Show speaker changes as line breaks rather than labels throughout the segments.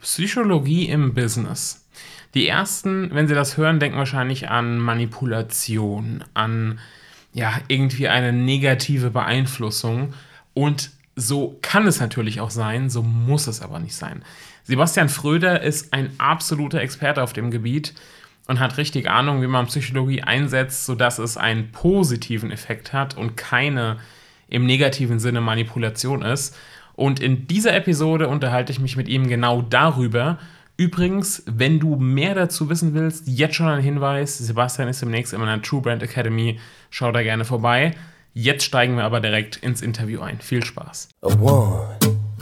Psychologie im Business. Die ersten, wenn sie das hören, denken wahrscheinlich an Manipulation, an ja, irgendwie eine negative Beeinflussung. Und so kann es natürlich auch sein, so muss es aber nicht sein. Sebastian Fröder ist ein absoluter Experte auf dem Gebiet und hat richtig Ahnung, wie man Psychologie einsetzt, sodass es einen positiven Effekt hat und keine im negativen Sinne Manipulation ist. Und in dieser Episode unterhalte ich mich mit ihm genau darüber. Übrigens, wenn du mehr dazu wissen willst, jetzt schon ein Hinweis: Sebastian ist demnächst in meiner True Brand Academy. Schau da gerne vorbei. Jetzt steigen wir aber direkt ins Interview ein. Viel Spaß. A one,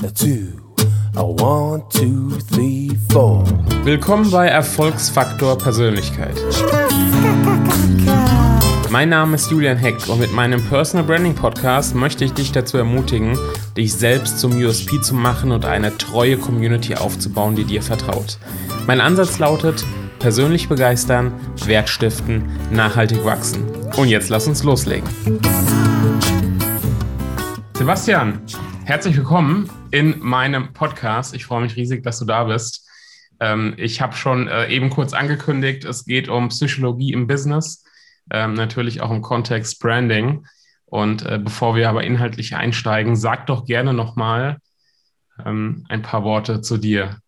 a two, a one, two, three, four. Willkommen bei Erfolgsfaktor Persönlichkeit. Mein Name ist Julian Heck und mit meinem Personal Branding Podcast möchte ich dich dazu ermutigen, dich selbst zum USP zu machen und eine treue Community aufzubauen, die dir vertraut. Mein Ansatz lautet, persönlich begeistern, Wert stiften, nachhaltig wachsen. Und jetzt lass uns loslegen. Sebastian, herzlich willkommen in meinem Podcast. Ich freue mich riesig, dass du da bist. Ähm, ich habe schon äh, eben kurz angekündigt, es geht um Psychologie im Business ähm, natürlich auch im Kontext Branding. Und äh, bevor wir aber inhaltlich einsteigen, sag doch gerne nochmal ähm, ein paar Worte zu dir.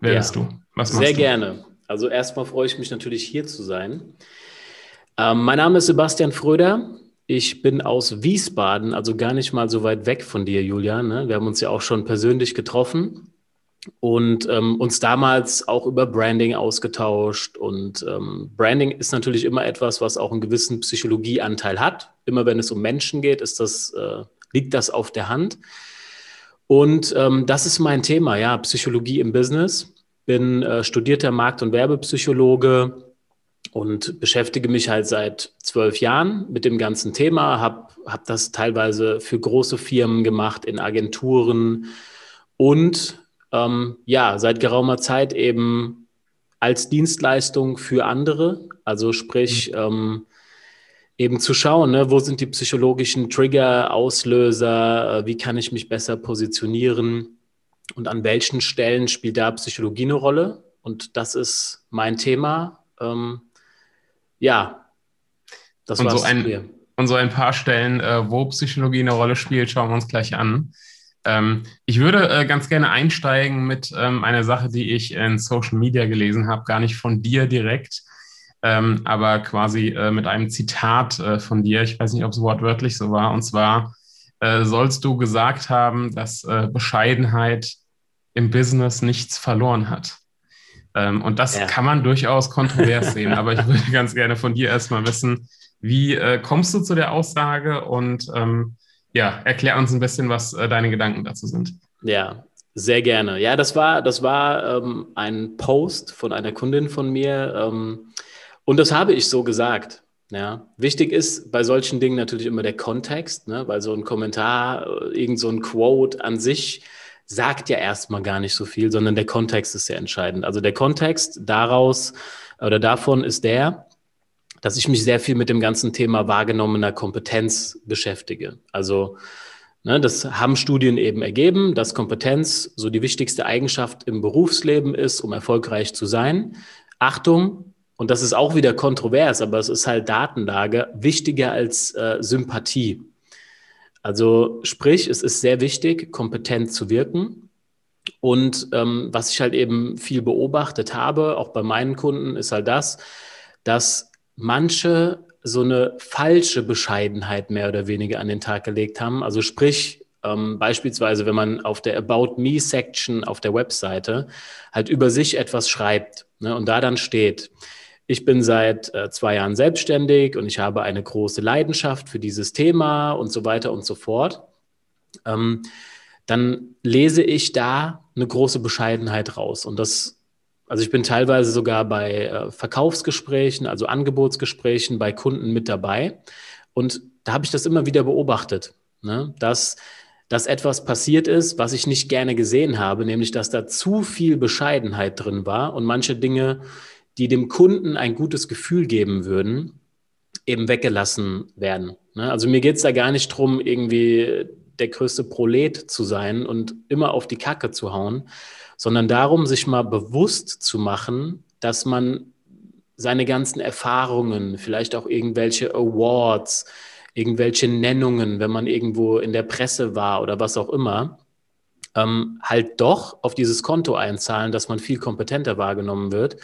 Wer ja, bist du?
Was sehr du? gerne. Also erstmal freue ich mich natürlich hier zu sein. Ähm, mein Name ist Sebastian Fröder. Ich bin aus Wiesbaden, also gar nicht mal so weit weg von dir, Julian. Ne? Wir haben uns ja auch schon persönlich getroffen und ähm, uns damals auch über Branding ausgetauscht. Und ähm, Branding ist natürlich immer etwas, was auch einen gewissen Psychologieanteil hat. Immer wenn es um Menschen geht, ist das, äh, liegt das auf der Hand. Und ähm, das ist mein Thema, ja, Psychologie im Business. Bin äh, studierter Markt- und Werbepsychologe und beschäftige mich halt seit zwölf Jahren mit dem ganzen Thema, habe hab das teilweise für große Firmen gemacht, in Agenturen und ähm, ja, seit geraumer Zeit eben als Dienstleistung für andere. Also sprich, mhm. ähm, eben zu schauen, ne, wo sind die psychologischen Trigger, Auslöser, äh, wie kann ich mich besser positionieren und an welchen Stellen spielt da Psychologie eine Rolle. Und das ist mein Thema. Ähm, ja,
das war so ein, Und so ein paar Stellen, äh, wo Psychologie eine Rolle spielt, schauen wir uns gleich an. Ähm, ich würde äh, ganz gerne einsteigen mit ähm, einer Sache, die ich in Social Media gelesen habe, gar nicht von dir direkt, ähm, aber quasi äh, mit einem Zitat äh, von dir. Ich weiß nicht, ob es wortwörtlich so war. Und zwar äh, sollst du gesagt haben, dass äh, Bescheidenheit im Business nichts verloren hat. Ähm, und das ja. kann man durchaus kontrovers sehen, aber ich würde ganz gerne von dir erstmal wissen, wie äh, kommst du zu der Aussage und ähm, ja, erklär uns ein bisschen, was äh, deine Gedanken dazu sind.
Ja, sehr gerne. Ja, das war, das war ähm, ein Post von einer Kundin von mir ähm, und das habe ich so gesagt. Ja, wichtig ist bei solchen Dingen natürlich immer der Kontext, ne? weil so ein Kommentar, äh, irgend so ein Quote an sich sagt ja erstmal gar nicht so viel, sondern der Kontext ist sehr entscheidend. Also der Kontext daraus oder davon ist der, dass ich mich sehr viel mit dem ganzen Thema wahrgenommener Kompetenz beschäftige. Also ne, das haben Studien eben ergeben, dass Kompetenz so die wichtigste Eigenschaft im Berufsleben ist, um erfolgreich zu sein. Achtung, und das ist auch wieder kontrovers, aber es ist halt Datenlage, wichtiger als äh, Sympathie. Also sprich, es ist sehr wichtig, kompetent zu wirken. Und ähm, was ich halt eben viel beobachtet habe, auch bei meinen Kunden, ist halt das, dass manche so eine falsche Bescheidenheit mehr oder weniger an den Tag gelegt haben. Also sprich, ähm, beispielsweise, wenn man auf der About Me Section auf der Webseite halt über sich etwas schreibt ne, und da dann steht, ich bin seit äh, zwei Jahren selbstständig und ich habe eine große Leidenschaft für dieses Thema und so weiter und so fort. Ähm, dann lese ich da eine große Bescheidenheit raus. Und das also ich bin teilweise sogar bei äh, Verkaufsgesprächen, also Angebotsgesprächen bei Kunden mit dabei. Und da habe ich das immer wieder beobachtet, ne? dass, dass etwas passiert ist, was ich nicht gerne gesehen habe, nämlich dass da zu viel Bescheidenheit drin war und manche Dinge, die dem Kunden ein gutes Gefühl geben würden, eben weggelassen werden. Ne? Also mir geht es da gar nicht drum, irgendwie der größte Prolet zu sein und immer auf die Kacke zu hauen, sondern darum, sich mal bewusst zu machen, dass man seine ganzen Erfahrungen, vielleicht auch irgendwelche Awards, irgendwelche Nennungen, wenn man irgendwo in der Presse war oder was auch immer, ähm, halt doch auf dieses Konto einzahlen, dass man viel kompetenter wahrgenommen wird.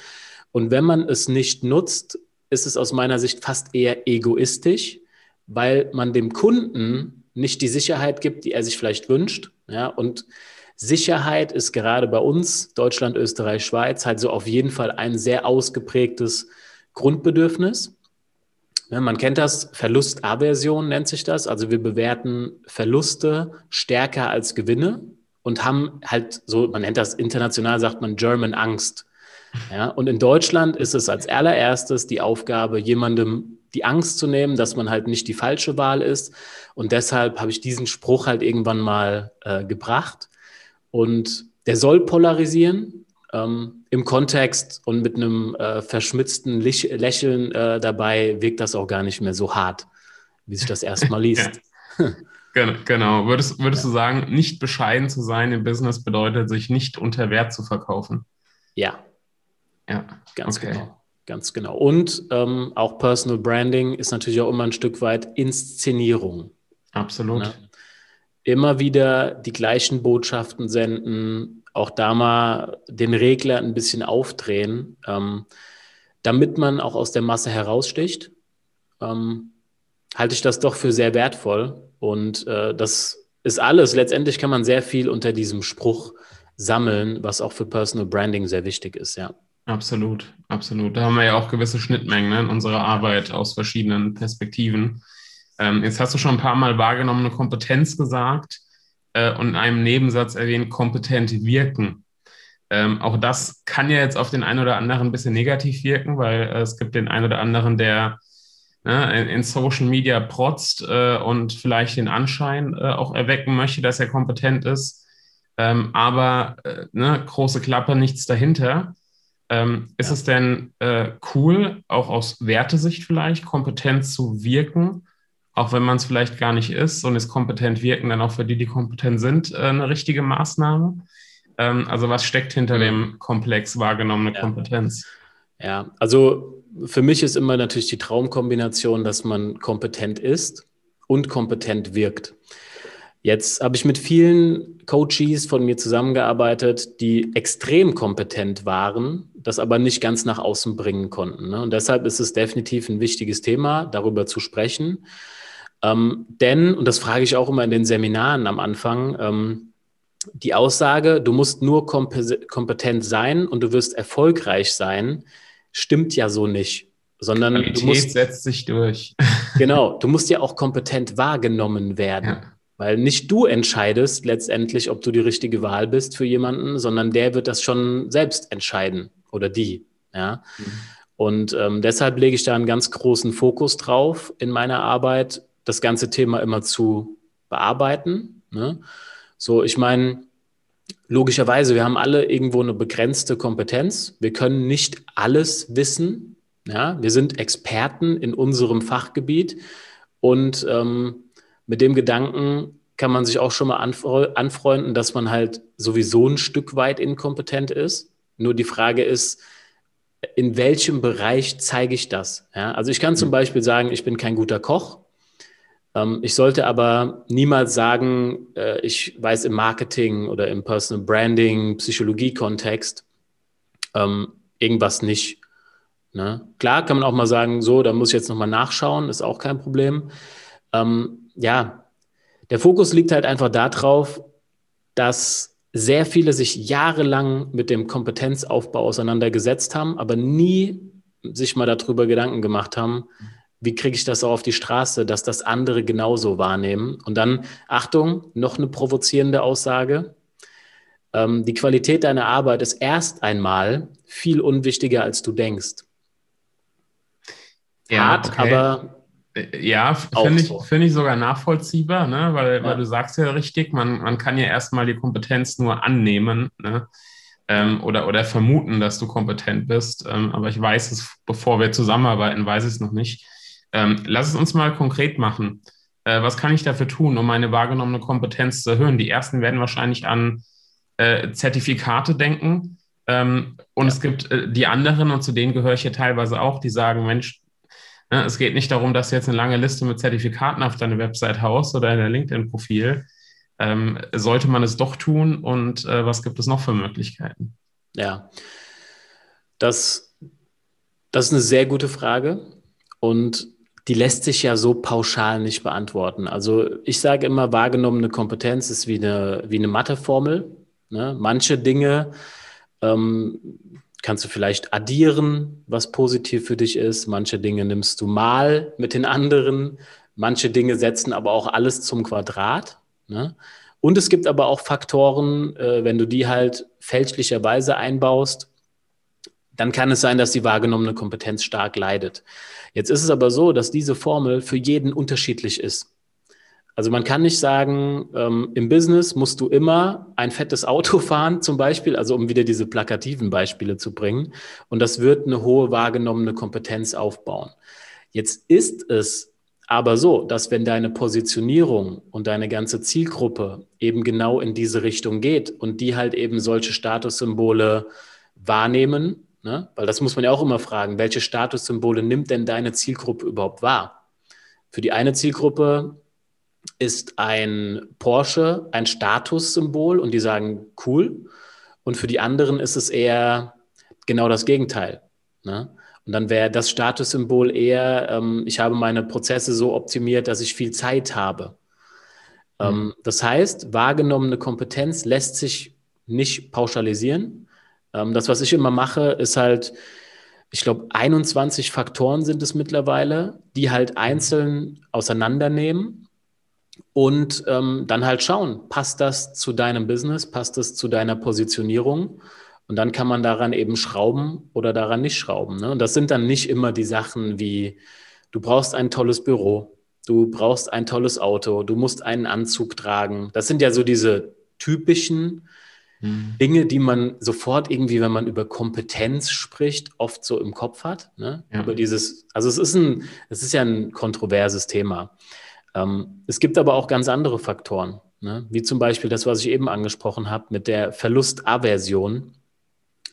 Und wenn man es nicht nutzt, ist es aus meiner Sicht fast eher egoistisch, weil man dem Kunden nicht die Sicherheit gibt, die er sich vielleicht wünscht. Ja, und Sicherheit ist gerade bei uns, Deutschland, Österreich, Schweiz, halt so auf jeden Fall ein sehr ausgeprägtes Grundbedürfnis. Ja, man kennt das, Verlustaversion nennt sich das. Also wir bewerten Verluste stärker als Gewinne und haben halt so, man nennt das international, sagt man German Angst. Ja, und in Deutschland ist es als allererstes die Aufgabe, jemandem die Angst zu nehmen, dass man halt nicht die falsche Wahl ist. Und deshalb habe ich diesen Spruch halt irgendwann mal äh, gebracht. Und der soll polarisieren ähm, im Kontext und mit einem äh, verschmitzten Lächeln äh, dabei wirkt das auch gar nicht mehr so hart, wie sich das erstmal liest.
Genau. Würdest, würdest ja. du sagen, nicht bescheiden zu sein im Business bedeutet, sich nicht unter Wert zu verkaufen?
Ja. Ja. Ganz okay. genau. Ganz genau. Und ähm, auch Personal Branding ist natürlich auch immer ein Stück weit Inszenierung.
Absolut. Ne?
Immer wieder die gleichen Botschaften senden, auch da mal den Regler ein bisschen aufdrehen, ähm, damit man auch aus der Masse heraussticht. Ähm, halte ich das doch für sehr wertvoll. Und äh, das ist alles. Letztendlich kann man sehr viel unter diesem Spruch sammeln, was auch für Personal Branding sehr wichtig ist, ja.
Absolut, absolut. Da haben wir ja auch gewisse Schnittmengen ne, in unserer Arbeit aus verschiedenen Perspektiven. Ähm, jetzt hast du schon ein paar Mal wahrgenommene Kompetenz gesagt äh, und in einem Nebensatz erwähnt, kompetent wirken. Ähm, auch das kann ja jetzt auf den einen oder anderen ein bisschen negativ wirken, weil äh, es gibt den einen oder anderen, der ne, in, in, Social Media protzt äh, und vielleicht den Anschein äh, auch erwecken möchte, dass er kompetent ist. Ähm, aber äh, ne, große Klappe, nichts dahinter. Ähm, ist ja. es denn äh, cool, auch aus Wertesicht vielleicht, kompetent zu wirken, auch wenn man es vielleicht gar nicht ist und ist kompetent wirken dann auch für die, die kompetent sind, äh, eine richtige Maßnahme? Ähm, also was steckt hinter mhm. dem Komplex wahrgenommene ja. Kompetenz?
Ja, also für mich ist immer natürlich die Traumkombination, dass man kompetent ist und kompetent wirkt. Jetzt habe ich mit vielen Coaches von mir zusammengearbeitet, die extrem kompetent waren, das aber nicht ganz nach außen bringen konnten. Ne? Und deshalb ist es definitiv ein wichtiges Thema, darüber zu sprechen. Ähm, denn, und das frage ich auch immer in den Seminaren am Anfang, ähm, die Aussage, du musst nur kompetent sein und du wirst erfolgreich sein, stimmt ja so nicht. Sondern
Qualität
du musst,
setzt sich durch.
genau, du musst ja auch kompetent wahrgenommen werden. Ja. Weil nicht du entscheidest letztendlich, ob du die richtige Wahl bist für jemanden, sondern der wird das schon selbst entscheiden oder die. Ja. Mhm. Und ähm, deshalb lege ich da einen ganz großen Fokus drauf in meiner Arbeit, das ganze Thema immer zu bearbeiten. Ne? So, ich meine, logischerweise, wir haben alle irgendwo eine begrenzte Kompetenz. Wir können nicht alles wissen. Ja? Wir sind Experten in unserem Fachgebiet. Und ähm, mit dem Gedanken kann man sich auch schon mal anfreunden, dass man halt sowieso ein Stück weit inkompetent ist. Nur die Frage ist, in welchem Bereich zeige ich das? Ja? Also ich kann zum mhm. Beispiel sagen, ich bin kein guter Koch. Ähm, ich sollte aber niemals sagen, äh, ich weiß im Marketing oder im Personal Branding, Psychologie-Kontext ähm, irgendwas nicht. Ne? Klar kann man auch mal sagen, so, da muss ich jetzt nochmal nachschauen, ist auch kein Problem. Ähm, ja, der Fokus liegt halt einfach darauf, dass sehr viele sich jahrelang mit dem Kompetenzaufbau auseinandergesetzt haben, aber nie sich mal darüber Gedanken gemacht haben, wie kriege ich das auch auf die Straße, dass das andere genauso wahrnehmen. Und dann, Achtung, noch eine provozierende Aussage. Ähm, die Qualität deiner Arbeit ist erst einmal viel unwichtiger, als du denkst.
Ja, Hart, okay. aber. Äh, ja, finde ich, so. find ich sogar nachvollziehbar, ne? weil, ja. weil du sagst ja richtig, man, man kann ja erstmal die Kompetenz nur annehmen. Ne? ähm, oder, oder vermuten, dass du kompetent bist. Ähm, aber ich weiß es, bevor wir zusammenarbeiten, weiß ich es noch nicht. Ähm, lass es uns mal konkret machen. Äh, was kann ich dafür tun, um meine wahrgenommene Kompetenz zu erhöhen? Die ersten werden wahrscheinlich an äh, Zertifikate denken. Ähm, und ja. es gibt äh, die anderen, und zu denen gehöre ich ja teilweise auch, die sagen, Mensch, es geht nicht darum, dass du jetzt eine lange Liste mit Zertifikaten auf deine Website haust oder in dein LinkedIn-Profil. Ähm, sollte man es doch tun und äh, was gibt es noch für Möglichkeiten?
Ja, das, das ist eine sehr gute Frage und die lässt sich ja so pauschal nicht beantworten. Also ich sage immer, wahrgenommene Kompetenz ist wie eine, wie eine Matheformel. Ne? Manche Dinge ähm, kannst du vielleicht addieren, was positiv für dich ist. Manche Dinge nimmst du mal mit den anderen. Manche Dinge setzen aber auch alles zum Quadrat. Ne? Und es gibt aber auch Faktoren, äh, wenn du die halt fälschlicherweise einbaust, dann kann es sein, dass die wahrgenommene Kompetenz stark leidet. Jetzt ist es aber so, dass diese Formel für jeden unterschiedlich ist. Also man kann nicht sagen, ähm, im Business musst du immer ein fettes Auto fahren, zum Beispiel, also um wieder diese plakativen Beispiele zu bringen. Und das wird eine hohe wahrgenommene Kompetenz aufbauen. Jetzt ist es aber so, dass wenn deine Positionierung und deine ganze Zielgruppe eben genau in diese Richtung geht und die halt eben solche Statussymbole wahrnehmen, ne? weil das muss man ja auch immer fragen, welche Statussymbole nimmt denn deine Zielgruppe überhaupt wahr? Für die eine Zielgruppe ist ein Porsche ein Statussymbol und die sagen cool. Und für die anderen ist es eher genau das Gegenteil. Ne? Und dann wäre das Statussymbol eher, ähm, ich habe meine Prozesse so optimiert, dass ich viel Zeit habe. Ähm, mhm. Ähm, das heißt, wahrgenommene Kompetenz lässt sich nicht pauschalisieren. Ähm, das, was ich immer mache, ist halt, ich glaube, 21 Faktoren sind es mittlerweile, die halt einzeln auseinandernehmen und ähm, dann halt schauen, passt das zu deinem Business, passt das zu deiner Positionierung? Und dann kann man daran eben schrauben oder daran nicht schrauben. Ne? Und das sind dann nicht immer die Sachen wie, du brauchst ein tolles Büro, du brauchst ein tolles Auto, du musst einen Anzug tragen. Das sind ja so diese typischen mhm. Dinge, die man sofort irgendwie, wenn man über Kompetenz spricht, oft so im Kopf hat. Ne? Ja. Über dieses, also es ist ein, es ist ja ein kontroverses Thema. Ähm, es gibt aber auch ganz andere Faktoren, ne? wie zum Beispiel das, was ich eben angesprochen habe mit der Verlustaversion.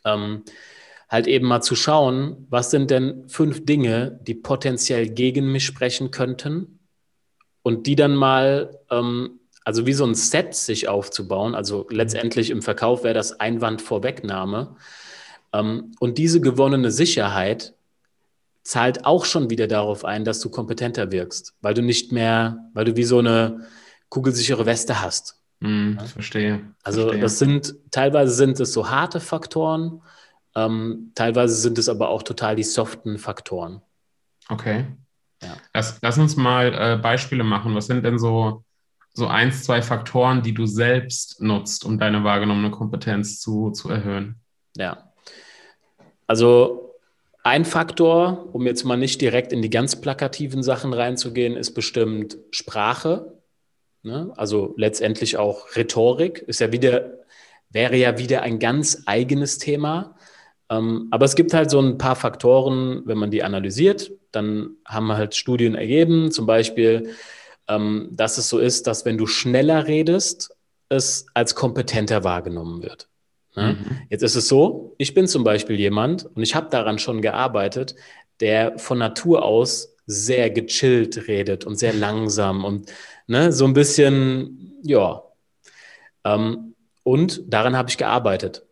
Ähm, halt eben mal zu schauen, was sind denn fünf Dinge, die potenziell gegen mich sprechen könnten? Und die dann mal, ähm, also wie so ein Set sich aufzubauen, also letztendlich im Verkauf wäre das Einwandvorwegnahme. Ähm, und diese gewonnene Sicherheit zahlt auch schon wieder darauf ein, dass du kompetenter wirkst, weil du nicht mehr, weil du wie so eine kugelsichere Weste hast.
Mm, verstehe.
Also
verstehe.
das sind, teilweise sind es so harte Faktoren, ähm, teilweise sind es aber auch total die soften Faktoren.
Okay. Ja. Lass, lass uns mal äh, Beispiele machen. Was sind denn so, so eins, zwei Faktoren, die du selbst nutzt, um deine wahrgenommene Kompetenz zu, zu erhöhen?
Ja. Also ein Faktor, um jetzt mal nicht direkt in die ganz plakativen Sachen reinzugehen, ist bestimmt Sprache. Ne? Also letztendlich auch Rhetorik ist ja wieder, wäre ja wieder ein ganz eigenes Thema. Ähm, aber es gibt halt so ein paar Faktoren, wenn man die analysiert, dann haben halt Studien ergeben, zum Beispiel, ähm, dass es so ist, dass wenn du schneller redest, es als kompetenter wahrgenommen wird. Ne? Mhm. Jetzt ist es so, ich bin zum Beispiel jemand und ich habe daran schon gearbeitet, der von Natur aus sehr gechillt redet und sehr langsam und Ne? So ein bisschen, ja. Ähm, und daran habe ich gearbeitet,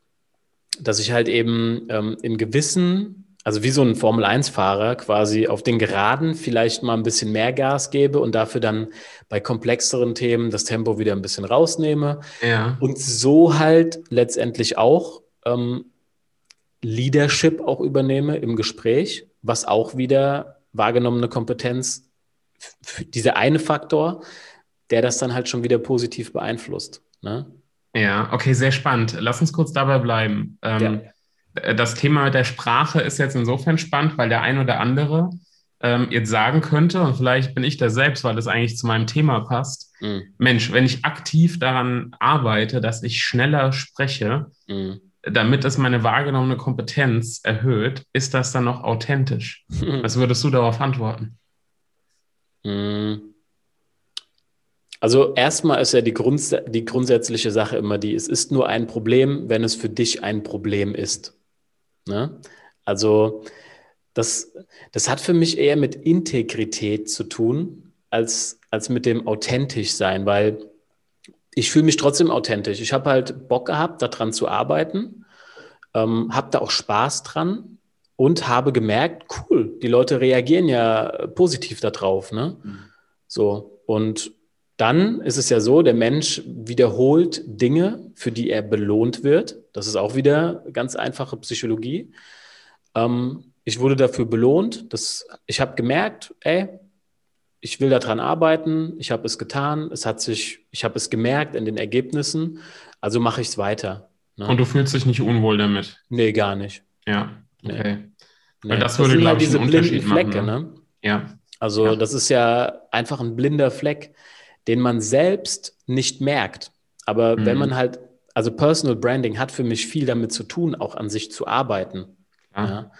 dass ich halt eben ähm, in gewissen, also wie so ein Formel-1-Fahrer quasi auf den Geraden vielleicht mal ein bisschen mehr Gas gebe und dafür dann bei komplexeren Themen das Tempo wieder ein bisschen rausnehme.
Ja.
Und so halt letztendlich auch ähm, Leadership auch übernehme im Gespräch, was auch wieder wahrgenommene Kompetenz dieser eine Faktor, der das dann halt schon wieder positiv beeinflusst. Ne?
Ja, okay, sehr spannend. Lass uns kurz dabei bleiben. Ähm, ja. Das Thema der Sprache ist jetzt insofern spannend, weil der ein oder andere ähm, jetzt sagen könnte, und vielleicht bin ich das selbst, weil das eigentlich zu meinem Thema passt, mhm. Mensch, wenn ich aktiv daran arbeite, dass ich schneller spreche, mhm. damit es meine wahrgenommene Kompetenz erhöht, ist das dann noch authentisch? Was würdest du darauf antworten?
Mhm. Also erstmal ist ja die, Grunds die grundsätzliche Sache immer die, es ist nur ein Problem, wenn es für dich ein Problem ist. Ne? Also das, das hat für mich eher mit Integrität zu tun, als, als mit dem authentisch sein, weil ich fühle mich trotzdem authentisch. Ich habe halt Bock gehabt, daran zu arbeiten, ähm, habe da auch Spaß dran und habe gemerkt, cool, die Leute reagieren ja positiv darauf. Ne? Mhm. So, und dann ist es ja so, der Mensch wiederholt Dinge, für die er belohnt wird. Das ist auch wieder ganz einfache Psychologie. Ähm, ich wurde dafür belohnt. Dass, ich habe gemerkt, ey, ich will daran arbeiten, ich habe es getan, es hat sich, ich habe es gemerkt in den Ergebnissen, also mache ich es weiter.
Ne? Und du fühlst dich nicht unwohl damit?
Nee, gar nicht.
Ja, okay.
Nee. Weil das, das würde, glaube halt ich, diese blinden Flecke, machen, ne? ne?
Ja.
Also ja. das ist ja einfach ein blinder Fleck, den man selbst nicht merkt. Aber mhm. wenn man halt, also Personal Branding hat für mich viel damit zu tun, auch an sich zu arbeiten. Ja. ja?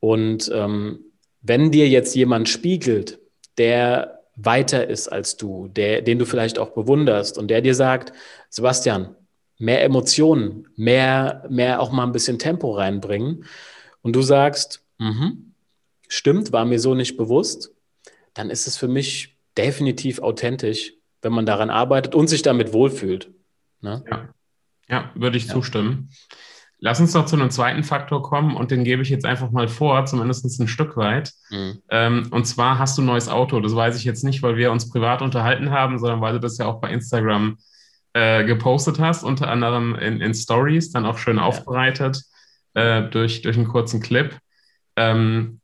Und ähm, wenn dir jetzt jemand spiegelt, der weiter ist als du, der, den du vielleicht auch bewunderst und der dir sagt, Sebastian, mehr Emotionen, mehr, mehr auch mal ein bisschen Tempo reinbringen. Und du sagst, mhm, stimmt, war mir so nicht bewusst, dann ist es für mich definitiv authentisch, wenn man daran arbeitet und sich damit wohlfühlt.
Ne? Ja. Ja, würde ich ja. zustimmen. Lass uns doch zu einem zweiten Faktor kommen und den gebe ich jetzt einfach mal vor, zumindest ein Stück weit. Mhm. Ähm, und zwar hast du ein neues Auto. Das weiß ich jetzt nicht, weil wir uns privat unterhalten haben, sondern weil du das ja auch bei Instagram äh, gepostet hast, unter anderem in, in Stories, dann auch schön ja. aufbereitet äh, durch, durch einen kurzen Clip. Ähm,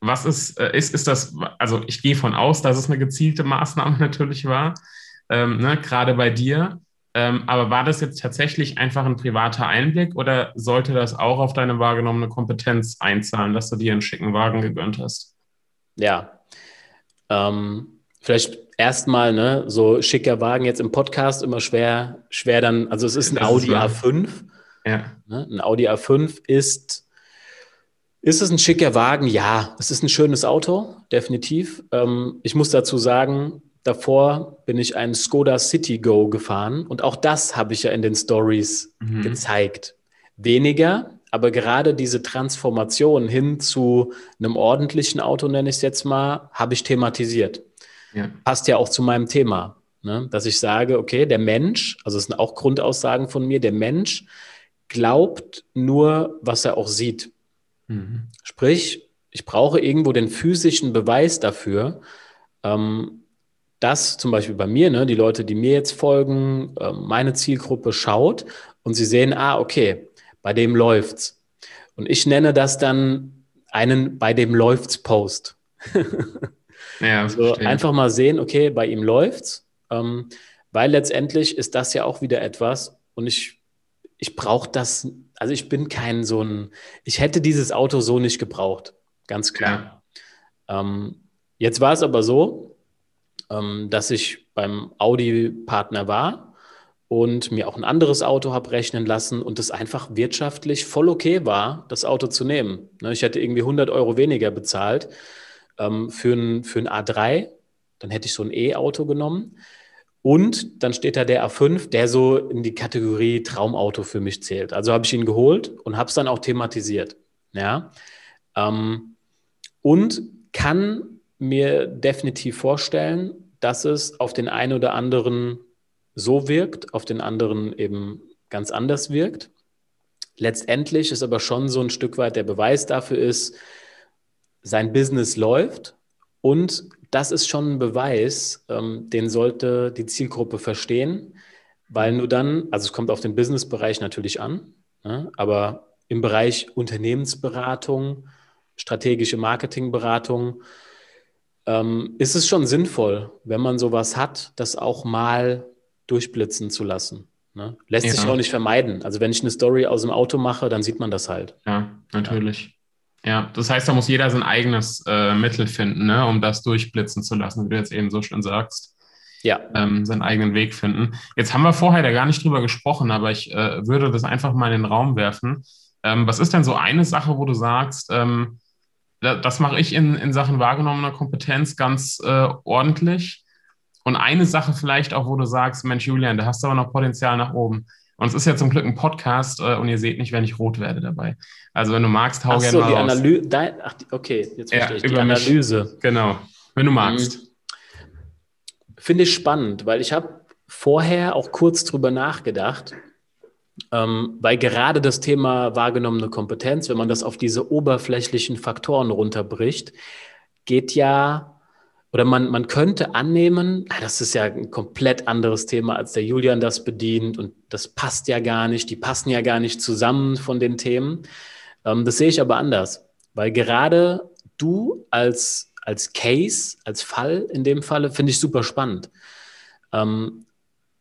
was ist, äh, ist, ist das, also ich gehe von aus, dass es eine gezielte Maßnahme natürlich war, ähm, ne, gerade bei dir. Ähm, aber war das jetzt tatsächlich einfach ein privater Einblick oder sollte das auch auf deine wahrgenommene Kompetenz einzahlen, dass du dir einen schicken Wagen gegönnt hast?
Ja. Ähm, vielleicht erstmal, ne, so schicker Wagen jetzt im Podcast immer schwer, schwer dann, also es ist ein das Audi ist A5.
Ja.
Ne, ein Audi A5 ist, ist es ein schicker Wagen? Ja, es ist ein schönes Auto, definitiv. Ähm, ich muss dazu sagen, Davor bin ich einen Skoda City Go gefahren und auch das habe ich ja in den Stories mhm. gezeigt. Weniger, aber gerade diese Transformation hin zu einem ordentlichen Auto, nenne ich es jetzt mal, habe ich thematisiert. Ja. Passt ja auch zu meinem Thema, ne? dass ich sage, okay, der Mensch, also es sind auch Grundaussagen von mir, der Mensch glaubt nur, was er auch sieht. Mhm. Sprich, ich brauche irgendwo den physischen Beweis dafür, ähm, dass zum Beispiel bei mir, ne, die Leute, die mir jetzt folgen, äh, meine Zielgruppe schaut und sie sehen, ah, okay, bei dem läuft's. Und ich nenne das dann einen bei dem läuft's Post. ja, also einfach mal sehen, okay, bei ihm läuft's, ähm, weil letztendlich ist das ja auch wieder etwas und ich, ich brauche das, also ich bin kein so ein, ich hätte dieses Auto so nicht gebraucht, ganz klar. Ja. Ähm, jetzt war es aber so, ähm, dass ich beim Audi-Partner war und mir auch ein anderes Auto habe rechnen lassen und es einfach wirtschaftlich voll okay war, das Auto zu nehmen. Ne, ich hätte irgendwie 100 Euro weniger bezahlt ähm, für, ein, für ein A3, dann hätte ich so ein E-Auto genommen. Und dann steht da der A5, der so in die Kategorie Traumauto für mich zählt. Also habe ich ihn geholt und habe es dann auch thematisiert. Ja. Ähm, und kann mir definitiv vorstellen, dass es auf den einen oder anderen so wirkt, auf den anderen eben ganz anders wirkt. Letztendlich ist aber schon so ein Stück weit der Beweis dafür ist, sein Business läuft und das ist schon ein Beweis, ähm, den sollte die Zielgruppe verstehen, weil nur dann, also es kommt auf den Businessbereich natürlich an, ne, aber im Bereich Unternehmensberatung, strategische Marketingberatung, ähm, ist es schon sinnvoll, wenn man sowas hat, das auch mal durchblitzen zu lassen. Ne? Lässt ja. sich auch nicht vermeiden. Also wenn ich eine Story aus dem Auto mache, dann sieht man das halt.
Ja, natürlich. Ja, ja das heißt, da muss jeder sein eigenes äh, Mittel finden, ne, um das durchblitzen zu lassen, wie du jetzt eben so schön sagst.
Ja.
Ähm, seinen eigenen Weg finden. Jetzt haben wir vorher da gar nicht drüber gesprochen, aber ich äh, würde das einfach mal in den Raum werfen. Ähm, was ist denn so eine Sache, wo du sagst, ähm, das mache ich in, in Sachen wahrgenommener Kompetenz ganz äh, ordentlich. Und eine Sache vielleicht auch, wo du sagst, Mensch, Julian, da hast du aber noch Potenzial nach oben. Und es ist ja zum Glück ein Podcast äh, und ihr seht nicht, wenn ich rot werde dabei. Also wenn du magst, hau
Ach
gerne
so,
mal
die. Analyse. Ach, die- okay, jetzt
Ja,
verstehe ich. Die
über mich.
Analyse.
Genau, wenn du magst.
Mhm. Finde ich spannend, weil ich habe vorher auch kurz drüber nachgedacht, ähm, weil gerade das Thema wahrgenommene Kompetenz, wenn man das auf diese oberflächlichen Faktoren runterbricht, geht ja, oder man, man könnte annehmen, das ist ja ein komplett anderes Thema, als der Julian das bedient und das passt ja gar nicht, die passen ja gar nicht zusammen von den Themen. Ähm, das sehe ich aber anders, weil gerade du als, als Case, als Fall in dem Falle, finde ich super spannend. Ähm,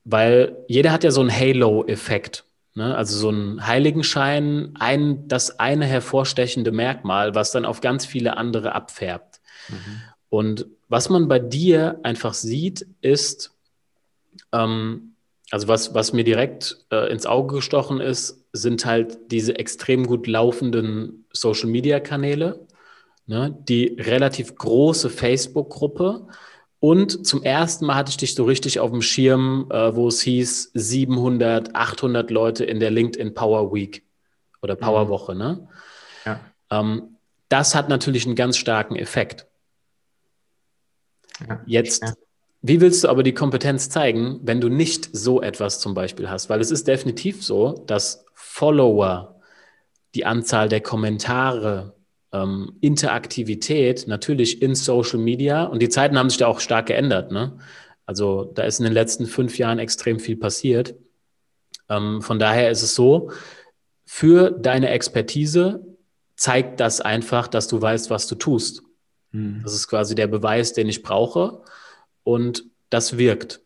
weil jeder hat ja so einen Halo-Effekt. Ne? Also so einen Heiligenschein, ein, das eine hervorstechende Merkmal, was dann auf ganz viele andere abfärbt. Und was man bei dir einfach sieht, ist, ähm, also was, was mir direkt äh, ins Auge gestochen ist, sind halt diese extrem gut laufenden Social-Media-Kanäle, ne? die relativ große Facebook-Gruppe. Und zum ersten Mal hatte ich dich so richtig auf dem Schirm, äh, wo es hieß 700, 800 Leute in der LinkedIn Power Week oder Power Woche. Ne?
Ja.
Ähm, das hat natürlich einen ganz starken Effekt.
Ja.
Jetzt,
Ja.
wie willst du aber die Kompetenz zeigen, wenn du nicht so etwas zum Beispiel hast? Weil es ist definitiv so, dass Follower, die Anzahl der Kommentare, ähm, Interaktivität natürlich in Social Media und die Zeiten haben sich da auch stark geändert. Ne? Also da ist in den letzten fünf Jahren extrem viel passiert. Ähm, von daher ist es so, für deine Expertise zeigt das einfach, dass du weißt, was du tust.
Mhm.
Das ist quasi der Beweis, den ich brauche. Und das wirkt.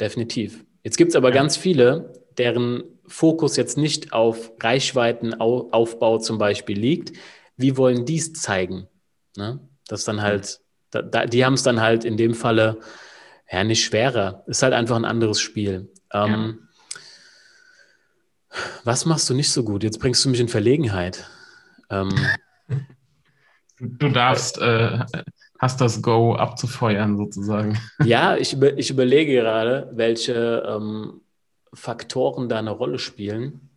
Definitiv. Jetzt gibt es aber
Ja.
ganz viele, deren Fokus jetzt nicht auf Reichweitenaufbau zum Beispiel liegt. Wie wollen die es zeigen? Ne? Das dann halt, da, da, die haben es dann halt in dem Falle ja nicht schwerer. Ist halt einfach ein anderes Spiel. Ähm, Was machst du nicht so gut? Jetzt bringst du mich in Verlegenheit. Ähm,
Du darfst, äh, hast das Go abzufeuern sozusagen.
Ja, ich, über, ich überlege gerade, welche ähm, Faktoren da eine Rolle spielen,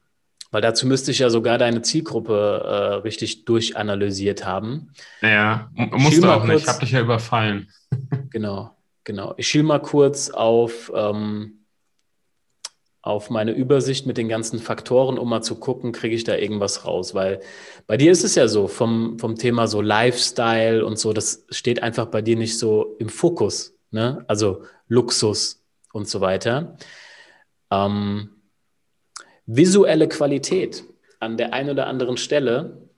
weil dazu müsste ich ja sogar deine Zielgruppe äh, richtig durchanalysiert haben.
Ja, m-
Schiel
musst du auch nicht.
kurz-
Ich habe dich ja überfallen.
Genau, genau. Ich schiel mal kurz auf, ähm, auf meine Übersicht mit den ganzen Faktoren, um mal zu gucken, kriege ich da irgendwas raus. Weil bei dir ist es ja so, vom, vom Thema so Lifestyle und so, das steht einfach bei dir nicht so im Fokus. Ne? Also Luxus und so weiter. Ähm, visuelle Qualität an der einen oder anderen Stelle,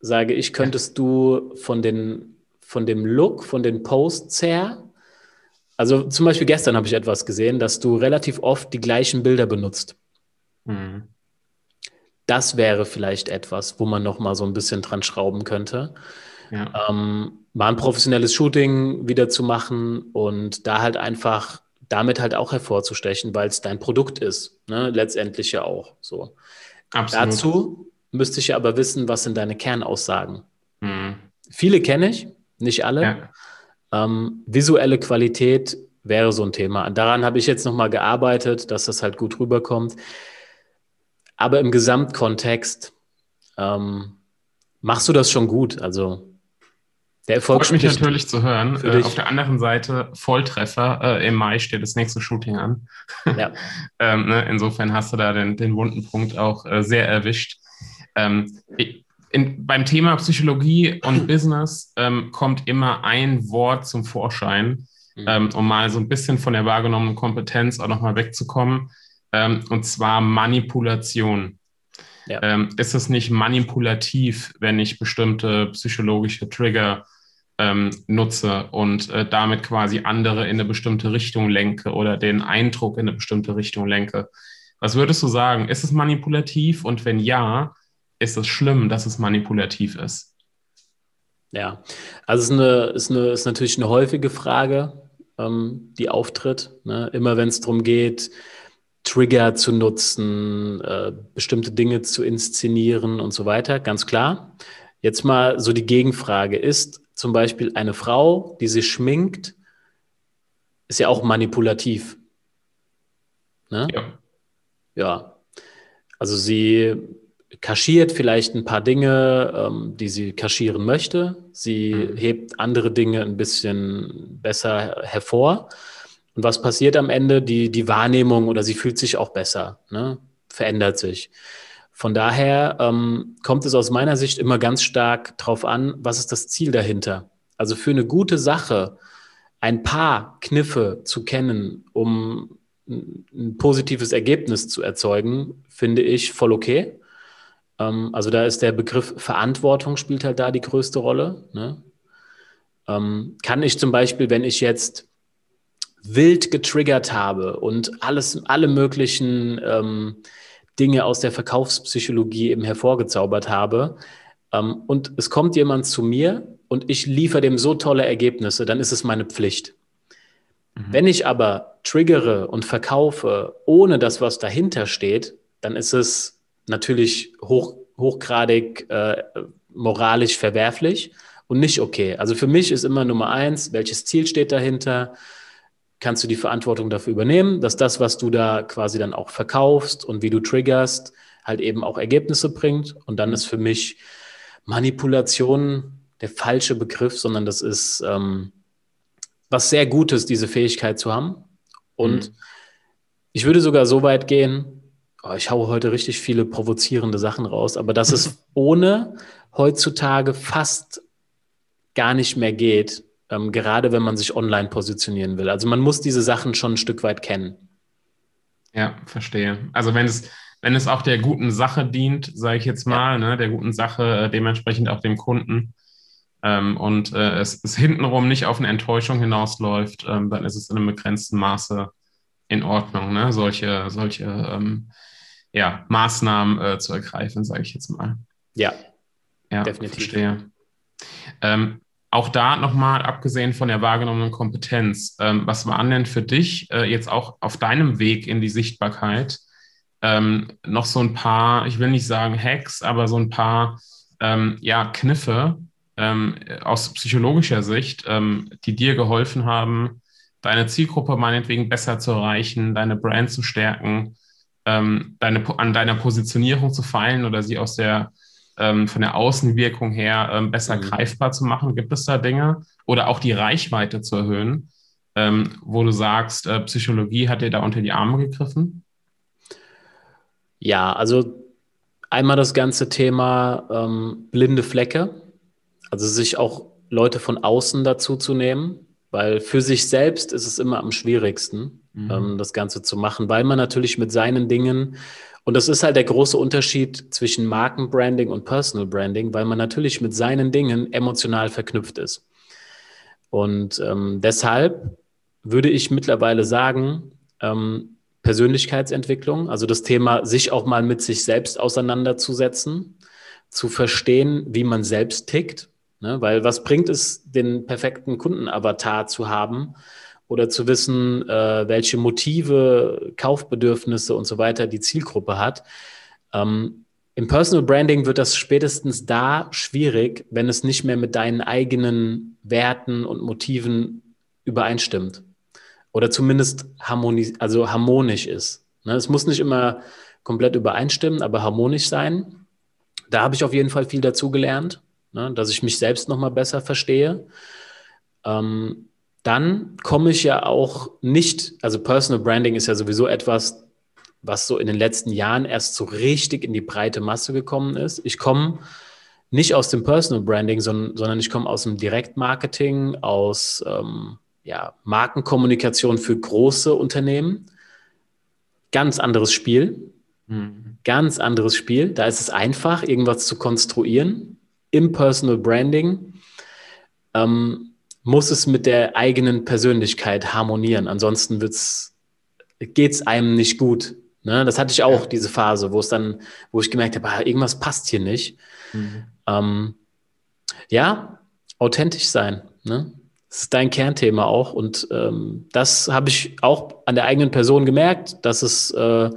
sage ich, könntest du von, den, von dem Look, von den Posts her, also zum Beispiel gestern habe ich etwas gesehen, dass du relativ oft die gleichen Bilder benutzt.
Mhm.
Das wäre vielleicht etwas, wo man noch mal so ein bisschen dran schrauben könnte.
Ja.
ähm, mal ein professionelles Shooting wieder zu machen und da halt einfach damit halt auch hervorzustechen, weil es dein Produkt ist, ne? letztendlich ja auch so.
Absolut.
Dazu müsste ich ja aber wissen, was sind deine Kernaussagen.
Mhm.
Viele kenne ich, nicht alle.
Ja.
Ähm, visuelle Qualität wäre so ein Thema. Daran habe ich jetzt nochmal gearbeitet, dass das halt gut rüberkommt. Aber im Gesamtkontext ähm, machst du das schon gut. Also der Erfolg
Freut mich natürlich zu hören. Äh, auf der anderen Seite Volltreffer. Äh, Im Mai steht das nächste Shooting an.
Ja.
ähm, ne, insofern hast du da den, den wunden Punkt auch äh, sehr erwischt. Ähm, in, beim Thema Psychologie und Business ähm, kommt immer ein Wort zum Vorschein,
Mhm.
ähm, um mal so ein bisschen von der wahrgenommenen Kompetenz auch nochmal wegzukommen. Ähm, und zwar Manipulation.
Ja.
Ähm, ist es nicht manipulativ, wenn ich bestimmte psychologische Trigger ähm, nutze und äh, damit quasi andere in eine bestimmte Richtung lenke oder den Eindruck in eine bestimmte Richtung lenke? Was würdest du sagen? Ist es manipulativ? Und wenn ja, ist es schlimm, dass es manipulativ ist?
Ja, also es ist, eine, ist, eine, ist natürlich eine häufige Frage, ähm, die auftritt. Ne? Immer wenn es darum geht, Trigger zu nutzen, äh, bestimmte Dinge zu inszenieren und so weiter, ganz klar. Jetzt mal so die Gegenfrage, ist zum Beispiel eine Frau, die sich schminkt, ist ja auch manipulativ. Ne?
Ja.
Ja. Also sie kaschiert vielleicht ein paar Dinge, ähm, die sie kaschieren möchte. Sie
Mhm.
hebt andere Dinge ein bisschen besser hervor. Und was passiert am Ende? Die, die Wahrnehmung oder sie fühlt sich auch besser, ne? verändert sich. Von daher ähm, kommt es aus meiner Sicht immer ganz stark darauf an, was ist das Ziel dahinter. Also für eine gute Sache ein paar Kniffe zu kennen, um ein positives Ergebnis zu erzeugen, finde ich voll okay. Ähm, also da ist der Begriff Verantwortung spielt halt da die größte Rolle. Ne? Ähm, kann ich zum Beispiel, wenn ich jetzt wild getriggert habe und alles, alle möglichen ähm, Dinge aus der Verkaufspsychologie eben hervorgezaubert habe, ähm, und es kommt jemand zu mir und ich liefere dem so tolle Ergebnisse, dann ist es meine Pflicht.
Mhm.
Wenn ich aber triggere und verkaufe, ohne das, was dahinter steht, dann ist es natürlich hoch, hochgradig äh, moralisch verwerflich und nicht okay. Also für mich ist immer Nummer eins, welches Ziel steht dahinter? Kannst du die Verantwortung dafür übernehmen, dass das, was du da quasi dann auch verkaufst und wie du triggerst, halt eben auch Ergebnisse bringt? Und dann ist für mich Manipulation der falsche Begriff, sondern das ist ähm, was sehr Gutes, diese Fähigkeit zu haben. Und
Mhm.
ich würde sogar so weit gehen, oh, ich haue heute richtig viele provozierende Sachen raus, aber dass es ohne heutzutage fast gar nicht mehr geht, ähm, gerade wenn man sich online positionieren will. Also man muss diese Sachen schon ein Stück weit kennen.
Ja, verstehe. Also wenn es, wenn es auch der guten Sache dient, sage ich jetzt mal, ne, der guten Sache, äh, dementsprechend auch dem Kunden, ähm, und äh, es, es hintenrum nicht auf eine Enttäuschung hinausläuft, ähm, dann ist es in einem begrenzten Maße in Ordnung, ne, solche, solche ähm, ja, Maßnahmen äh, zu ergreifen, sage ich jetzt mal.
Ja,
Ja,
Definitiv.
verstehe. Ähm, auch da nochmal, abgesehen von der wahrgenommenen Kompetenz, ähm, was waren denn für dich äh, jetzt auch auf deinem Weg in die Sichtbarkeit ähm, noch so ein paar, ich will nicht sagen Hacks, aber so ein paar ähm, ja, Kniffe ähm, aus psychologischer Sicht, ähm, die dir geholfen haben, deine Zielgruppe meinetwegen besser zu erreichen, deine Brand zu stärken, ähm, deine, an deiner Positionierung zu feilen oder sie aus der ähm, von der Außenwirkung her ähm, besser
Mhm.
greifbar zu machen? Gibt es da Dinge? Oder auch die Reichweite zu erhöhen, ähm, wo du sagst, äh, Psychologie hat dir da unter die Arme gegriffen?
Ja, also einmal das ganze Thema ähm, blinde Flecke, also sich auch Leute von außen dazu zu nehmen, weil für sich selbst ist es immer am schwierigsten,
Mhm.
ähm, das Ganze zu machen, weil man natürlich mit seinen Dingen, und das ist halt der große Unterschied zwischen Markenbranding und Personal Branding, weil man natürlich mit seinen Dingen emotional verknüpft ist. Und ähm, deshalb würde ich mittlerweile sagen, ähm, Persönlichkeitsentwicklung, also das Thema, sich auch mal mit sich selbst auseinanderzusetzen, zu verstehen, wie man selbst tickt. Ne? Weil was bringt es, den perfekten Kundenavatar zu haben oder zu wissen, äh, welche Motive, Kaufbedürfnisse und so weiter die Zielgruppe hat? Ähm, Im Personal Branding wird das spätestens da schwierig, wenn es nicht mehr mit deinen eigenen Werten und Motiven übereinstimmt oder zumindest harmoni also harmonisch ist. Ne? Es muss nicht immer komplett übereinstimmen, aber harmonisch sein. Da habe ich auf jeden Fall viel dazu gelernt, ne? dass ich mich selbst noch mal besser verstehe. Ähm, dann komme ich ja auch nicht, also Personal Branding ist ja sowieso etwas, was so in den letzten Jahren erst so richtig in die breite Masse gekommen ist. Ich komme nicht aus dem Personal Branding, sondern, sondern ich komme aus dem Direktmarketing, aus ähm, ja, Markenkommunikation für große Unternehmen. Ganz anderes Spiel.
Mhm.
Ganz anderes Spiel. Da ist es einfach, irgendwas zu konstruieren. Im Personal Branding ähm, muss es mit der eigenen Persönlichkeit harmonieren. Ansonsten geht es einem nicht gut. Ne? Das hatte ich auch,
Ja.
diese Phase, wo es dann, wo ich gemerkt habe, ah, irgendwas passt hier nicht.
Mhm.
Ähm, ja, authentisch sein. Ne? Das ist dein Kernthema auch. Und ähm, das habe ich auch an der eigenen Person gemerkt, dass es äh,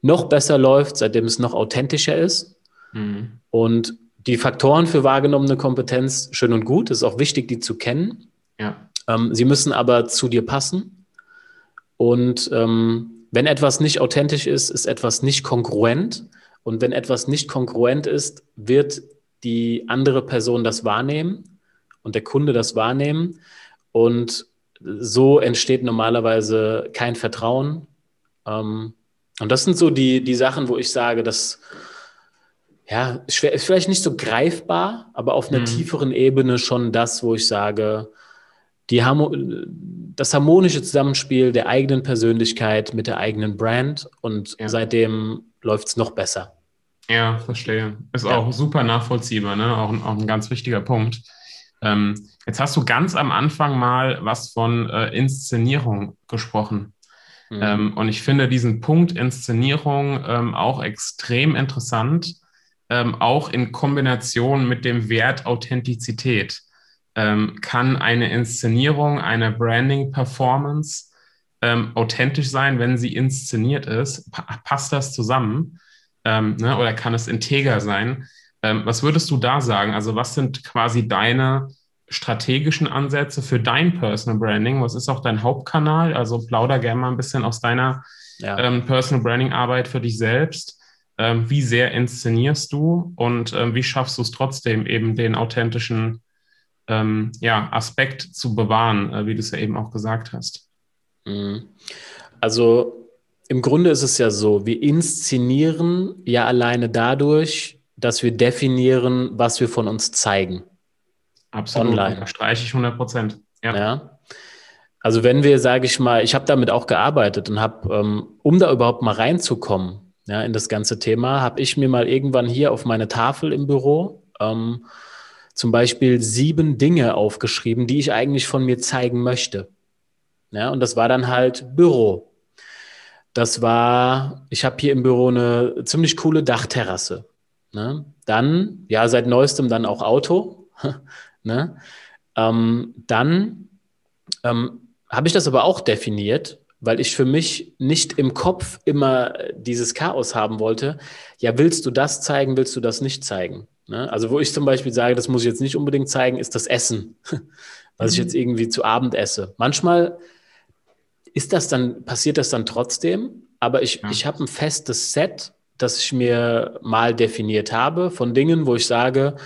noch besser läuft, seitdem es noch authentischer ist.
Mhm.
Und die Faktoren für wahrgenommene Kompetenz, schön und gut, ist auch wichtig, die zu kennen.
Ja.
Ähm, sie müssen aber zu dir passen. Und ähm, wenn etwas nicht authentisch ist, ist etwas nicht kongruent. Und wenn etwas nicht kongruent ist, wird die andere Person das wahrnehmen und der Kunde das wahrnehmen. Und so entsteht normalerweise kein Vertrauen. Ähm, und das sind so die, die Sachen, wo ich sage, dass ja, ist vielleicht nicht so greifbar, aber auf einer mhm. tieferen Ebene schon das, wo ich sage, die das harmonische Zusammenspiel der eigenen Persönlichkeit mit der eigenen Brand und ja. seitdem läuft es noch besser.
Ja, verstehe. Ist ja. auch super nachvollziehbar, ne? auch, auch ein ganz wichtiger Punkt. Ähm, jetzt hast du ganz am Anfang mal was von äh, Inszenierung gesprochen. Mhm. Ähm, und ich finde diesen Punkt Inszenierung ähm, auch extrem interessant, ähm, auch in Kombination mit dem Wert Authentizität. Ähm, kann eine Inszenierung, eine Branding-Performance ähm, authentisch sein, wenn sie inszeniert ist? Pa passt das zusammen? Ne? Oder kann es integer sein? Ähm, was würdest du da sagen? Also was sind quasi deine strategischen Ansätze für dein Personal Branding? Was ist auch dein Hauptkanal? Also plauder gerne mal ein bisschen aus deiner ja. ähm, Personal Branding Arbeit für dich selbst. Ähm, wie sehr inszenierst du und ähm, wie schaffst du es trotzdem eben den authentischen ähm, ja, Aspekt zu bewahren, äh, wie du es ja eben auch gesagt hast?
Mhm. Also im Grunde ist es ja so, wir inszenieren ja alleine dadurch, dass wir definieren, was wir von uns zeigen.
Absolut, online. Da streiche ich 100 Prozent.
Ja. ja. Also wenn wir, sage ich mal, ich habe damit auch gearbeitet und habe, ähm, um da überhaupt mal reinzukommen, ja, in das ganze Thema, habe ich mir mal irgendwann hier auf meine Tafel im Büro ähm, zum Beispiel sieben Dinge aufgeschrieben, die ich eigentlich von mir zeigen möchte. Ja, und das war dann halt Büro. Das war, ich habe hier im Büro eine ziemlich coole Dachterrasse. Ne? Dann, ja, seit neuestem dann auch Auto. ne? Ähm, dann ähm, habe ich das aber auch definiert, weil ich für mich nicht im Kopf immer dieses Chaos haben wollte. Ja, willst du das zeigen, willst du das nicht zeigen? Ne? Also, wo ich zum Beispiel sage, das muss ich jetzt nicht unbedingt zeigen, ist das Essen, was ich mhm. jetzt irgendwie zu Abend esse. Manchmal ist das dann, passiert das dann trotzdem, aber ich, ja. ich habe ein festes Set das ich mir mal definiert habe von Dingen, wo ich sage,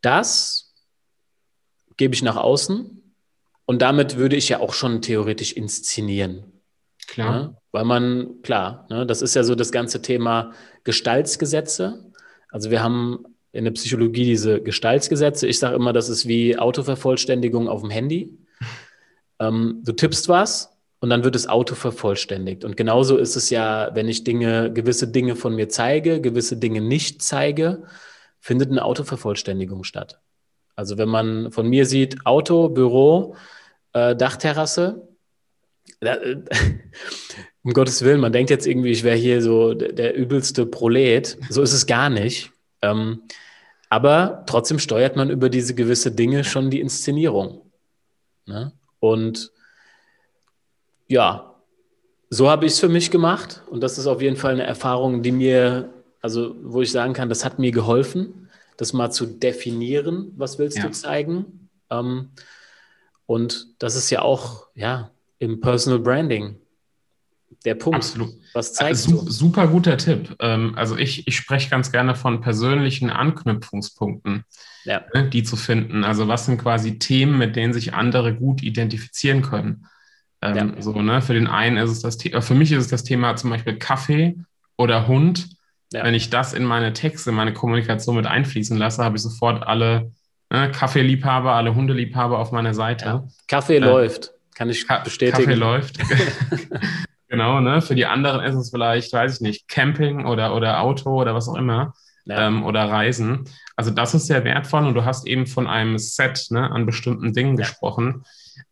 das gebe ich nach außen und damit würde ich ja auch schon theoretisch inszenieren. Klar. Ne? Weil man, klar, ne, das ist ja so das ganze Thema Gestaltsgesetze. Also wir haben in der Psychologie diese Gestaltsgesetze. Ich sage immer, das ist wie Autovervollständigung auf dem Handy. Ähm, du tippst was und dann wird das Auto vervollständigt. Und genauso ist es ja, wenn ich Dinge, gewisse Dinge von mir zeige, gewisse Dinge nicht zeige, findet eine Autovervollständigung statt. Also wenn man von mir sieht, Auto, Büro, äh, Dachterrasse, äh, um Gottes Willen, man denkt jetzt irgendwie, ich wäre hier so der, der, übelste Prolet. So ist es gar nicht. Ähm, aber trotzdem steuert man über diese gewisse Dinge schon die Inszenierung. Ne? Und ja, so habe ich es für mich gemacht und das ist auf jeden Fall eine Erfahrung, die mir, also wo ich sagen kann, das hat mir geholfen, das mal zu definieren, was willst ja. du zeigen. Ähm, und das ist ja auch, ja, im Personal Branding der Punkt.
Absolut. Was zeigst also, du? Super guter Tipp. Ähm, also ich, ich spreche ganz gerne von persönlichen Anknüpfungspunkten, ja. Ne, die zu finden. Also was sind quasi Themen, mit denen sich andere gut identifizieren können. Ähm, ja. So, ne? Für den einen ist es das Thema, für mich ist es das Thema zum Beispiel Kaffee oder Hund. Ja. Wenn ich das in meine Texte, meine Kommunikation mit einfließen lasse, habe ich sofort alle ne, Kaffeeliebhaber, alle Hundeliebhaber auf meiner Seite.
Kaffee äh, läuft, kann ich bestätigen.
Kaffee läuft. genau, ne? Für die anderen ist es vielleicht, weiß ich nicht, Camping oder, oder Auto oder was auch immer. Ja. Ähm, oder Reisen. Also das ist sehr wertvoll und du hast eben von einem Set ne, an bestimmten Dingen ja. gesprochen.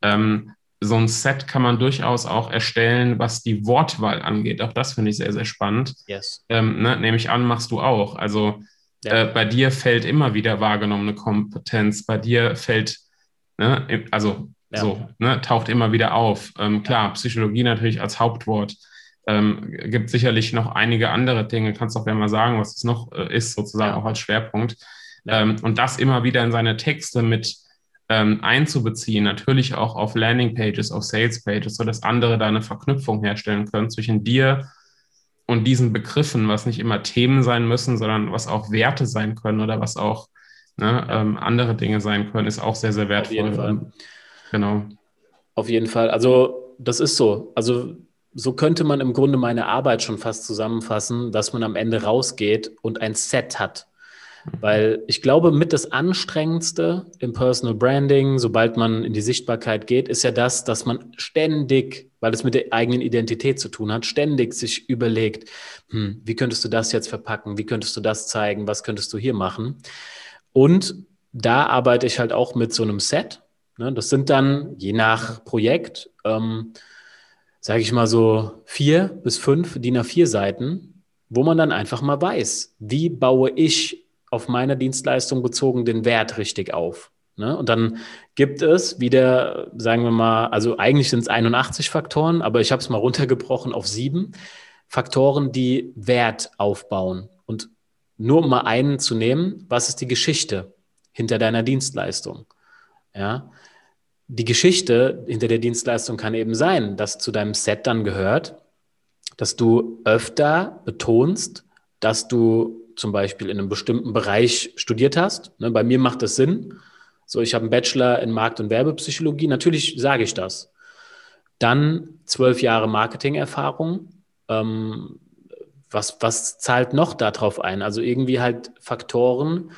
Ähm, so ein Set kann man durchaus auch erstellen, was die Wortwahl angeht. Auch das finde ich sehr, sehr spannend. Yes. Ähm, ne, nehme ich an, machst du auch. Also ja. äh, bei dir fällt immer wieder wahrgenommene Kompetenz. Bei dir fällt, ne, also ja. so, ne, taucht immer wieder auf. Ähm, klar, Psychologie natürlich als Hauptwort. Ähm, gibt sicherlich noch einige andere Dinge. Kannst auch gerne mal sagen, was es noch äh, ist, sozusagen ja. auch als Schwerpunkt. Ähm, und das immer wieder in seine Texte mit ähm, einzubeziehen, natürlich auch auf Landingpages, auf Salespages, sodass andere da eine Verknüpfung herstellen können zwischen dir und diesen Begriffen, was nicht immer Themen sein müssen, sondern was auch Werte sein können oder was auch ne, ähm, andere Dinge sein können, ist auch sehr, sehr wertvoll.
Genau. Auf jeden Fall. Also das ist so. Also so könnte man im Grunde meine Arbeit schon fast zusammenfassen, dass man am Ende rausgeht und ein Set hat. Weil ich glaube, mit das Anstrengendste im Personal Branding, sobald man in die Sichtbarkeit geht, ist ja das, dass man ständig, weil es mit der eigenen Identität zu tun hat, ständig sich überlegt, hm, wie könntest du das jetzt verpacken, wie könntest du das zeigen, was könntest du hier machen. Und da arbeite ich halt auch mit so einem Set. Ne? Das sind dann je nach Projekt, ähm, sage ich mal so vier bis fünf DIN A4 Seiten, wo man dann einfach mal weiß, wie baue ich auf meine Dienstleistung bezogen den Wert richtig auf. Ne? Und dann gibt es wieder, sagen wir mal, also eigentlich sind es 81 Faktoren, aber ich habe es mal runtergebrochen auf sieben Faktoren, die Wert aufbauen. Und nur um mal einen zu nehmen, was ist die Geschichte hinter deiner Dienstleistung? Ja, die Geschichte hinter der Dienstleistung kann eben sein, dass zu deinem Set dann gehört, dass du öfter betonst, dass du zum Beispiel in einem bestimmten Bereich studiert hast. Ne, bei mir macht das Sinn. So, ich habe einen Bachelor in Markt- und Werbepsychologie. Natürlich sage ich das. Dann zwölf Jahre Marketingerfahrung. Ähm, was, was zahlt noch darauf ein? Also irgendwie halt Faktoren,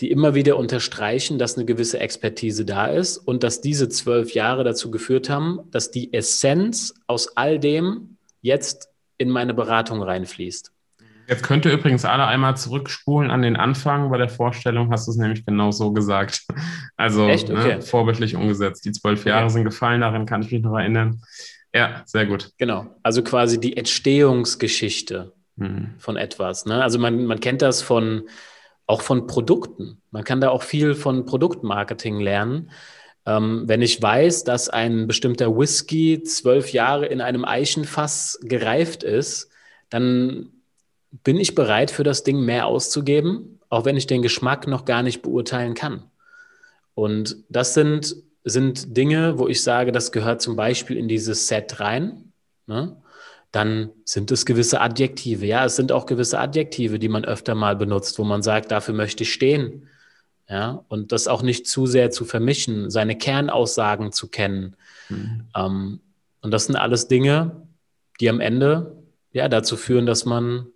die immer wieder unterstreichen, dass eine gewisse Expertise da ist und dass diese zwölf Jahre dazu geführt haben, dass die Essenz aus all dem jetzt in meine Beratung reinfließt.
Jetzt könnt ihr übrigens alle einmal zurückspulen an den Anfang. Bei der Vorstellung hast du es nämlich genau so gesagt. Also Echt? Ne, okay. ne, vorbildlich umgesetzt. Die zwölf Jahre okay. sind gefallen, daran kann ich mich noch erinnern. Ja, sehr gut.
Genau. Also quasi die Entstehungsgeschichte hm. von etwas. Ne? Also man, man kennt das von auch von Produkten. Man kann da auch viel von Produktmarketing lernen. Ähm, wenn ich weiß, dass ein bestimmter Whisky zwölf Jahre in einem Eichenfass gereift ist, dann bin ich bereit, für das Ding mehr auszugeben, auch wenn ich den Geschmack noch gar nicht beurteilen kann. Und das sind, sind Dinge, wo ich sage, das gehört zum Beispiel in dieses Set rein. Ne? Dann sind es gewisse Adjektive. Ja, es sind auch gewisse Adjektive, die man öfter mal benutzt, wo man sagt, dafür möchte ich stehen. Ja, und das auch nicht zu sehr zu vermischen, seine Kernaussagen zu kennen. Mhm. Ähm, und das sind alles Dinge, die am Ende ja dazu führen, dass man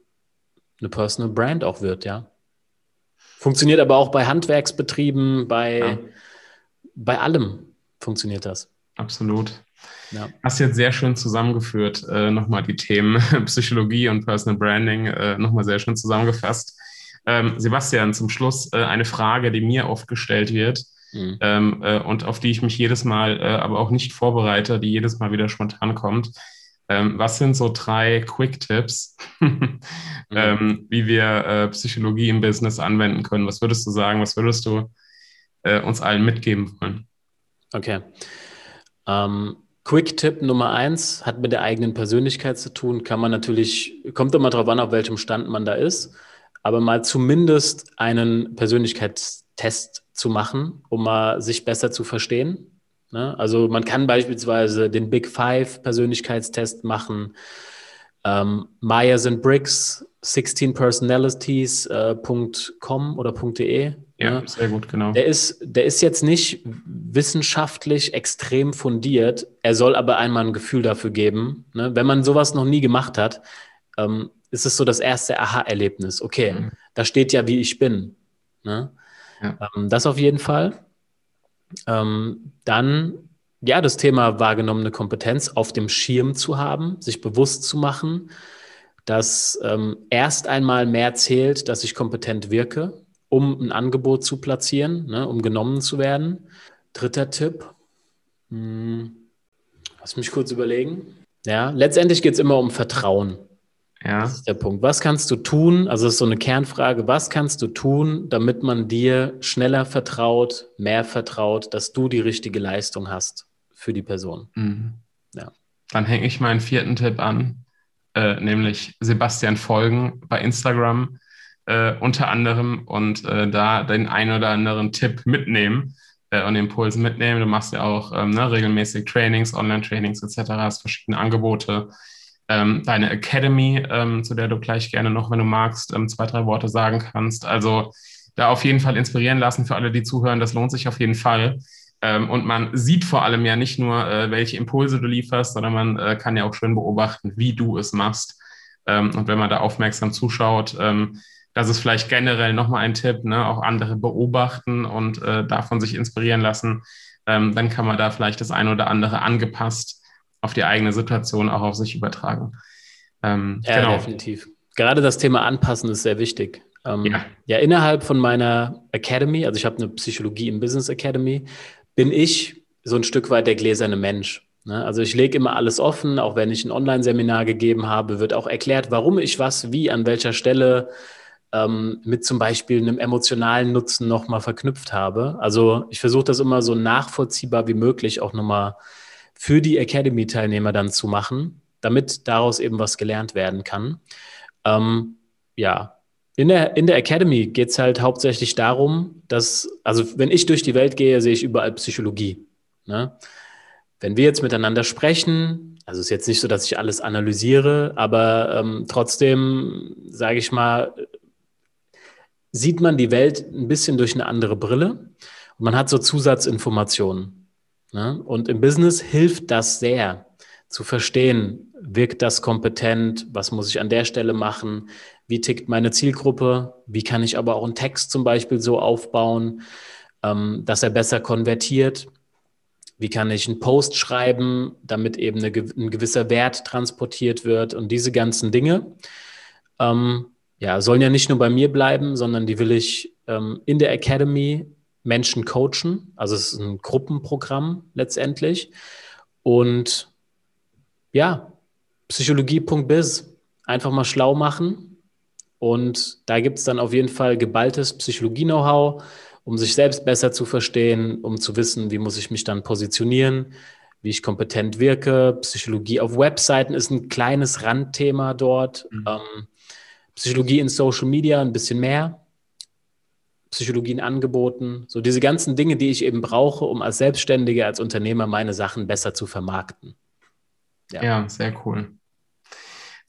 eine Personal Brand auch wird, ja. Funktioniert aber auch bei Handwerksbetrieben, bei, ja. bei allem funktioniert das.
Absolut. Ja. Hast jetzt sehr schön zusammengeführt, äh, nochmal die Themen Psychologie und Personal Branding äh, nochmal sehr schön zusammengefasst. Ähm, Sebastian, zum Schluss äh, eine Frage, die mir oft gestellt wird mhm. ähm, äh, und auf die ich mich jedes Mal äh, aber auch nicht vorbereite, die jedes Mal wieder spontan kommt. Ähm, was sind so drei Quick-Tipps, mhm. ähm, wie wir äh, Psychologie im Business anwenden können? Was würdest du sagen? Was würdest du äh, uns allen mitgeben wollen?
Okay. Ähm, Quick-Tipp Nummer eins hat mit der eigenen Persönlichkeit zu tun. Kann man natürlich, kommt immer darauf an, auf welchem Stand man da ist, aber mal zumindest einen Persönlichkeitstest zu machen, um mal sich besser zu verstehen. Ne? Also man kann beispielsweise den Big Five Persönlichkeitstest machen. Ähm, Myers and Briggs 16 Personalities.com äh, oder .de.
Ja, ne? sehr gut, genau.
Der ist, der ist jetzt nicht wissenschaftlich extrem fundiert. Er soll aber einmal ein Gefühl dafür geben. Ne? Wenn man sowas noch nie gemacht hat, ähm, ist es so das erste Aha-Erlebnis. Okay, mhm. da steht ja, wie ich bin. Ne? Ja. Ähm, das auf jeden Fall. Ähm, dann ja, das Thema wahrgenommene Kompetenz auf dem Schirm zu haben, sich bewusst zu machen, dass ähm, erst einmal mehr zählt, dass ich kompetent wirke, um ein Angebot zu platzieren, ne, um genommen zu werden. Dritter Tipp, hm, lass mich kurz überlegen. Ja, letztendlich geht es immer um Vertrauen. Ja. Das ist der Punkt. Was kannst du tun? Also, das ist so eine Kernfrage. Was kannst du tun, damit man dir schneller vertraut, mehr vertraut, dass du die richtige Leistung hast für die Person? Mhm.
Ja. Dann hänge ich meinen vierten Tipp an, äh, nämlich Sebastian folgen bei Instagram äh, unter anderem und äh, da den einen oder anderen Tipp mitnehmen äh, und Impulsen mitnehmen. Du machst ja auch ähm, ne, regelmäßig Trainings, Online-Trainings etc., hast verschiedene Angebote. Ähm, deine Academy, ähm, zu der du gleich gerne noch, wenn du magst, ähm, zwei, drei Worte sagen kannst. Also da auf jeden Fall inspirieren lassen für alle, die zuhören. Das lohnt sich auf jeden Fall. Ähm, und man sieht vor allem ja nicht nur, äh, welche Impulse du lieferst, sondern man äh, kann ja auch schön beobachten, wie du es machst. Ähm, und wenn man da aufmerksam zuschaut, ähm, das ist vielleicht generell nochmal ein Tipp, ne? auch andere beobachten und äh, davon sich inspirieren lassen. Dann kann man da vielleicht das eine oder andere angepasst auf die eigene Situation auch auf sich übertragen.
Ähm, ja, genau. definitiv. Gerade das Thema Anpassen ist sehr wichtig. Ähm, ja. ja, innerhalb von meiner Academy, also ich habe eine Psychologie im Business Academy, bin ich so ein Stück weit der gläserne Mensch. Ne? Also ich lege immer alles offen, auch wenn ich ein Online-Seminar gegeben habe, wird auch erklärt, warum ich was, wie, an welcher Stelle ähm, mit zum Beispiel einem emotionalen Nutzen nochmal verknüpft habe. Also ich versuche das immer so nachvollziehbar wie möglich auch nochmal für die Academy-Teilnehmer dann zu machen, damit daraus eben was gelernt werden kann. Ähm, ja, in der, in der Academy geht es halt hauptsächlich darum, dass, also wenn ich durch die Welt gehe, sehe ich überall Psychologie. Ne? Wenn wir jetzt miteinander sprechen, also es ist jetzt nicht so, dass ich alles analysiere, aber ähm, trotzdem, sage ich mal, sieht man die Welt ein bisschen durch eine andere Brille und man hat so Zusatzinformationen. Ne? Und im Business hilft das sehr zu verstehen, wirkt das kompetent, was muss ich an der Stelle machen, wie tickt meine Zielgruppe, wie kann ich aber auch einen Text zum Beispiel so aufbauen, ähm, dass er besser konvertiert, wie kann ich einen Post schreiben, damit eben eine, ein gewisser Wert transportiert wird und diese ganzen Dinge. Ähm, ja, sollen ja nicht nur bei mir bleiben, sondern die will ich ähm, in der Academy Menschen coachen. Also es ist ein Gruppenprogramm letztendlich. Und ja, psychologie.biz. Einfach mal schlau machen. Und da gibt es dann auf jeden Fall geballtes Psychologie-Know-how, um sich selbst besser zu verstehen, um zu wissen, wie muss ich mich dann positionieren, wie ich kompetent wirke. Psychologie auf Webseiten ist ein kleines Randthema dort. Mhm. Ähm, Psychologie in Social Media ein bisschen mehr, Psychologie in Angeboten, so diese ganzen Dinge, die ich eben brauche, um als Selbstständiger, als Unternehmer meine Sachen besser zu vermarkten.
Ja, ja sehr cool.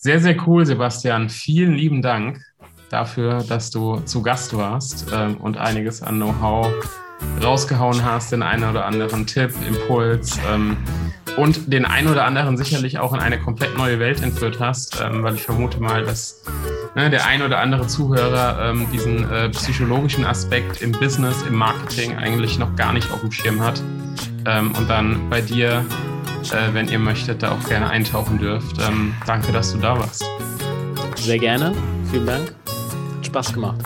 Sehr, sehr cool, Sebastian. Vielen lieben Dank dafür, dass du zu Gast warst ähm, und einiges an Know-how rausgehauen hast, den einen oder anderen Tipp, Impuls. Ähm, und den einen oder anderen sicherlich auch in eine komplett neue Welt entführt hast, ähm, weil ich vermute mal, dass ne, der ein oder andere Zuhörer ähm, diesen äh, psychologischen Aspekt im Business, im Marketing eigentlich noch gar nicht auf dem Schirm hat ähm, und dann bei dir, äh, wenn ihr möchtet, da auch gerne eintauchen dürft. Ähm, danke, dass du da warst.
Sehr gerne, vielen Dank, hat Spaß gemacht.